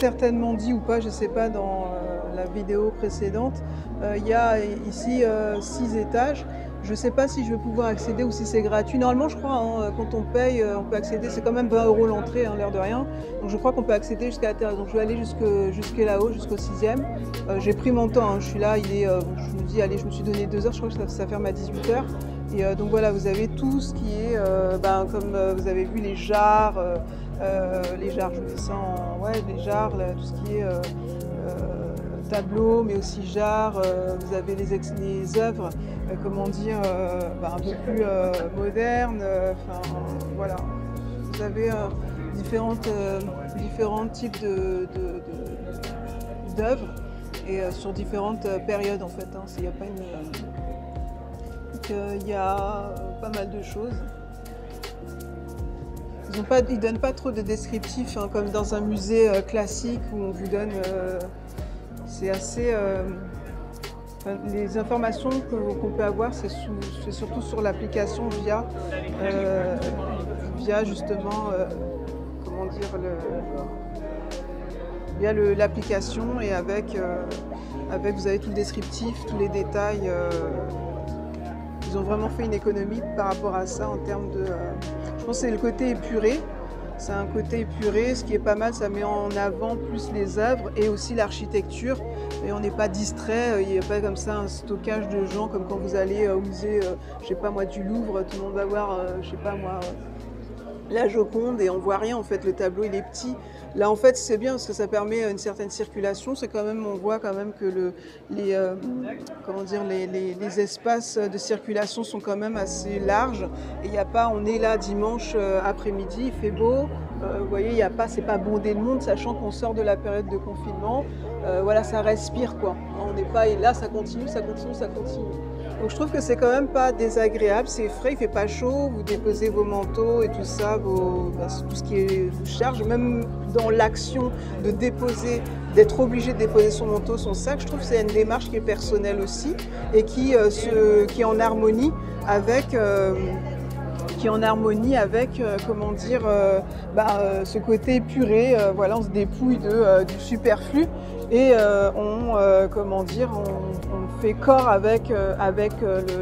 certainement dit ou pas, je ne sais pas, dans la vidéo précédente, il y a ici six étages. Je ne sais pas si je vais pouvoir accéder ou si c'est gratuit. Normalement, je crois, hein, quand on paye, on peut accéder. C'est quand même 20 euros l'entrée, hein, l'air de rien. Donc je crois qu'on peut accéder jusqu'à la terre. Donc je vais aller jusque, là-haut, jusqu'au sixième. J'ai pris mon temps. Hein. Je suis là, il est, je me dis, allez, je me suis donné deux heures. Je crois que ça, ça ferme à 18 heures. Et donc voilà, vous avez tout ce qui est, ben, comme vous avez vu, les jarres, les jarres, je mets ça en, ouais, les jarres, tout ce qui est tableau, mais aussi jarres. vous avez les, œuvres, comment dire, ben, un peu plus modernes. Enfin voilà, vous avez différents types d'œuvres et sur différentes périodes en fait. Hein. Il n'y a pas une il y a pas mal de choses. Ils ne donnent pas trop de descriptifs, hein, comme dans un musée euh, classique où on vous donne. Euh, c'est assez. Euh, les informations qu'on peut avoir, c'est surtout sur l'application via, via justement, comment dire, via l'application et avec, avec, vous avez tout le descriptif, tous les détails. Ils ont vraiment fait une économie par rapport à ça en termes de. Euh, je pense que c'est le côté épuré. C'est un côté épuré, ce qui est pas mal, ça met en avant plus les œuvres et aussi l'architecture. Et on n'est pas distrait, euh, il n'y a pas comme ça un stockage de gens comme quand vous allez au musée, euh, je sais pas moi, du Louvre, tout le monde va voir, je sais pas moi, la Joconde et on voit rien en fait, le tableau il est petit. Là, en fait, c'est bien parce que ça permet une certaine circulation. C'est quand même, on voit quand même que le, les, euh, comment dire, les, espaces de circulation sont quand même assez larges. Il n'y a pas, on est là dimanche euh, après-midi, il fait beau. Euh, vous voyez, il n'y a pas, c'est pas bondé de monde, sachant qu'on sort de la période de confinement. voilà, ça respire quoi. On n'est pas, et là, ça continue, ça continue, ça continue. Donc je trouve que c'est quand même pas désagréable, c'est frais, il fait pas chaud, vous déposez vos manteaux et tout ça, bah, tout ce qui est, vous charge, même dans l'action de déposer, d'être obligé de déposer son manteau, son sac, je trouve que c'est une démarche qui est personnelle aussi et qui, euh, qui est en harmonie avec... Euh, qui en harmonie avec, euh, comment dire, bah, ce côté épuré. voilà, on se dépouille de, du superflu et on, comment dire, on, fait corps avec, avec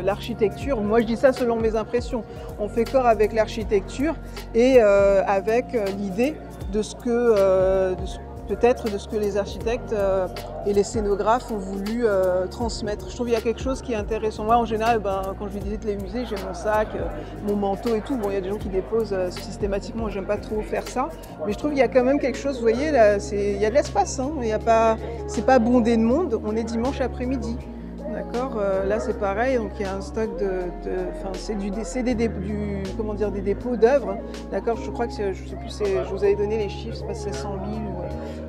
l'architecture. Moi, je dis ça selon mes impressions. On fait corps avec l'architecture et avec l'idée de ce que, peut-être de ce que les architectes euh, et les scénographes ont voulu euh, transmettre. Je trouve qu'il y a quelque chose qui est intéressant. Moi, en général, ben, quand je visite les musées, j'ai mon sac, euh, mon manteau et tout. Bon, il y a des gens qui déposent systématiquement, j'aime pas trop faire ça. Mais je trouve qu'il y a quand même quelque chose, vous voyez, là, il y a de l'espace. Hein. Il a pas, c'est pas bondé de monde. On est dimanche après-midi. D'accord Là, c'est pareil. Donc, il y a un stock de. Enfin, c'est du, des, du, comment dire, des dépôts d'œuvres. D'accord Je crois que je sais plus, je vous avais donné les chiffres, c'est pas 100 000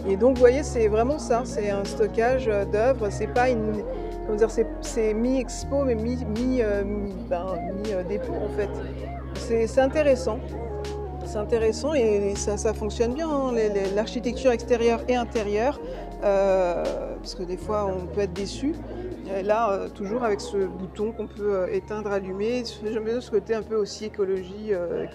et donc, vous voyez, c'est vraiment ça, c'est un stockage euh, d'œuvres, c'est pas une. Comment dire, c'est mi-expo, mais mi-dépôt euh, ben, euh, en fait. C'est intéressant. C'est intéressant et ça, fonctionne bien, hein, l'architecture extérieure et intérieure, parce que des fois on peut être déçu là, euh, toujours avec ce bouton qu'on peut euh, éteindre, allumer. J'aime bien ce côté un peu aussi écologie, euh,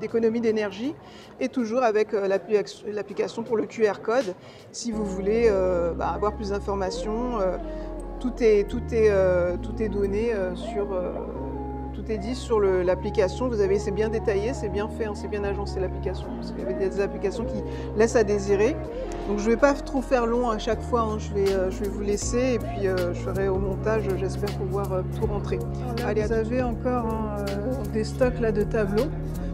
d'économie d'énergie. Et toujours avec l'application pour le QR code. Si vous voulez bah, avoir plus d'informations, tout, est, tout, est, tout est donné sur tout est dit sur l'application. Vous avez, c'est bien détaillé, c'est bien fait, hein, c'est bien agencé l'application. Parce qu'il y avait des applications qui laissent à désirer. Donc je ne vais pas trop faire long à chaque fois. Hein. Je, vais, euh, je vais vous laisser et puis euh, je ferai au montage. J'espère pouvoir euh, tout rentrer. Allez, vous avez encore hein, des stocks là de tableaux.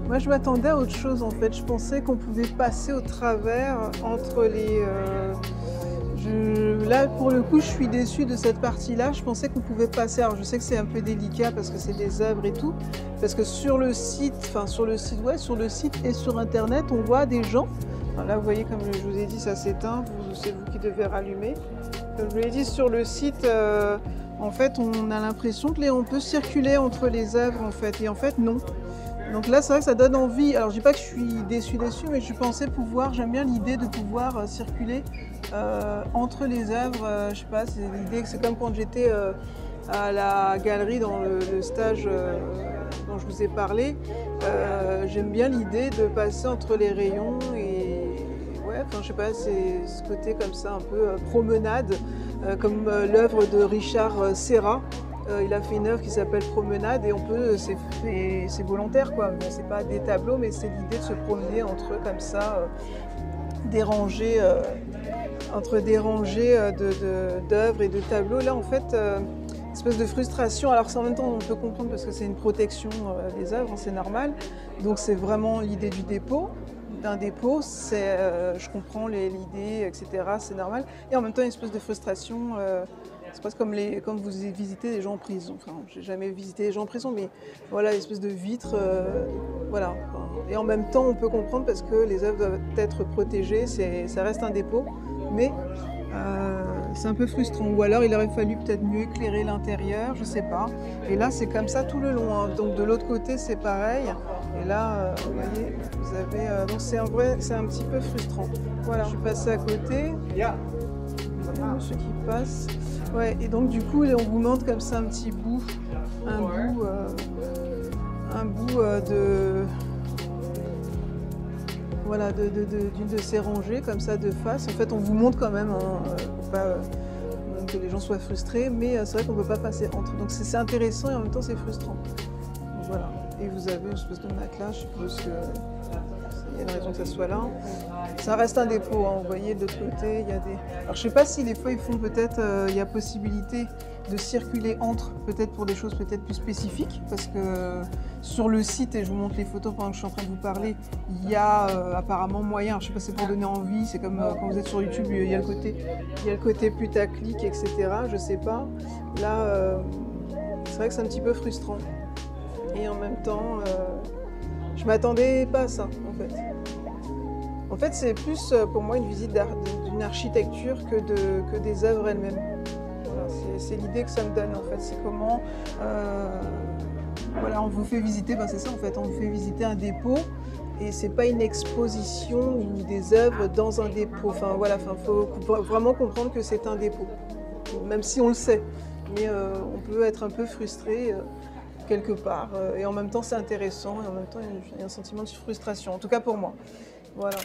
Moi, je m'attendais à autre chose en fait. Je pensais qu'on pouvait passer au travers entre les là, pour le coup, je suis déçue de cette partie-là. Je pensais qu'on pouvait passer. Alors, je sais que c'est un peu délicat parce que c'est des œuvres et tout. Parce que sur le site, enfin, sur le site, ouais, sur le site et sur Internet, on voit des gens. là, vous voyez, comme je vous ai dit, ça s'éteint. C'est vous qui devez rallumer. Comme je vous l'ai dit, sur le site, euh, en fait, on a l'impression que les, on peut circuler entre les œuvres, en fait. Et en fait, non. Donc là, c'est vrai que ça donne envie. Alors, je dis pas que je suis déçue dessus, mais je pensais pouvoir, j'aime bien l'idée de pouvoir euh, circuler euh, entre les œuvres. Euh, je sais pas, c'est l'idée que c'est comme quand j'étais à la galerie dans le, stage dont je vous ai parlé. j'aime bien l'idée de passer entre les rayons et Ouais, enfin, je sais pas, c'est ce côté comme ça, un peu promenade, comme l'œuvre de Richard Serra. Il a fait une œuvre qui s'appelle Promenade et on peut, c'est volontaire quoi, c'est pas des tableaux, mais c'est l'idée de se promener entre eux comme ça, déranger entre des rangées euh, d'œuvres et de tableaux. Là, en fait, euh, espèce de frustration. Alors, en même temps, on peut comprendre parce que c'est une protection euh, des œuvres, hein, c'est normal. Donc, c'est vraiment l'idée du dépôt. D'un dépôt, c'est, je comprends l'idée, etc. C'est normal. Et en même temps, une espèce de frustration. C'est presque comme, les, comme vous visitez des gens en prison. Enfin, j'ai jamais visité des gens en prison, mais voilà, espèce de vitre. voilà. Et en même temps, on peut comprendre parce que les œuvres doivent être protégées. Ça reste un dépôt mais euh, c'est un peu frustrant. Ou alors il aurait fallu peut-être mieux éclairer l'intérieur, je sais pas. Et là c'est comme ça tout le long. Hein. Donc de l'autre côté c'est pareil. Et là, euh, vous voyez, vous avez. Euh, donc c'est un vrai, c'est un petit peu frustrant. Voilà, je suis passée à côté. Monsieur qui passe. Ouais, et donc du coup on vous montre comme ça un petit bout, un bout, un bout de voilà, d'une de, ces rangées comme ça de face. En fait, on vous montre quand même, hein, pour pas euh, que les gens soient frustrés, mais euh, c'est vrai qu'on ne peut pas passer entre. Donc c'est intéressant et en même temps c'est frustrant. voilà. Et vous avez une espèce de matelas, je suppose que y a une raison que ça soit là. Ça reste un dépôt, hein. vous voyez de l'autre côté, il y a des... Alors je sais pas si des fois ils font peut-être, euh, il y a possibilité de circuler entre, peut-être pour des choses peut-être plus spécifiques, parce que sur le site, et je vous montre les photos pendant que je suis en train de vous parler, il y a euh, apparemment moyen, je sais pas si c'est pour donner envie, c'est comme euh, quand vous êtes sur YouTube, il y a le côté, il y a le côté putaclic, etc. Je sais pas. Là, c'est vrai que c'est un petit peu frustrant. Et en même temps, je m'attendais pas à ça, en fait. En fait, c'est plus euh, pour moi une visite d'une architecture que, de, que des œuvres elles-mêmes. c'est l'idée que ça me donne, en fait. C'est comment... Euh, voilà, on vous fait visiter, ben c'est ça en fait, on vous fait visiter un dépôt et c'est pas une exposition ou des œuvres dans un dépôt. Enfin voilà, il faut vraiment comprendre que c'est un dépôt, même si on le sait. Mais euh, on peut être un peu frustré quelque part. Euh, et en même temps, c'est intéressant. Et en même temps, il y a un sentiment de frustration. En tout cas pour moi. Voilà.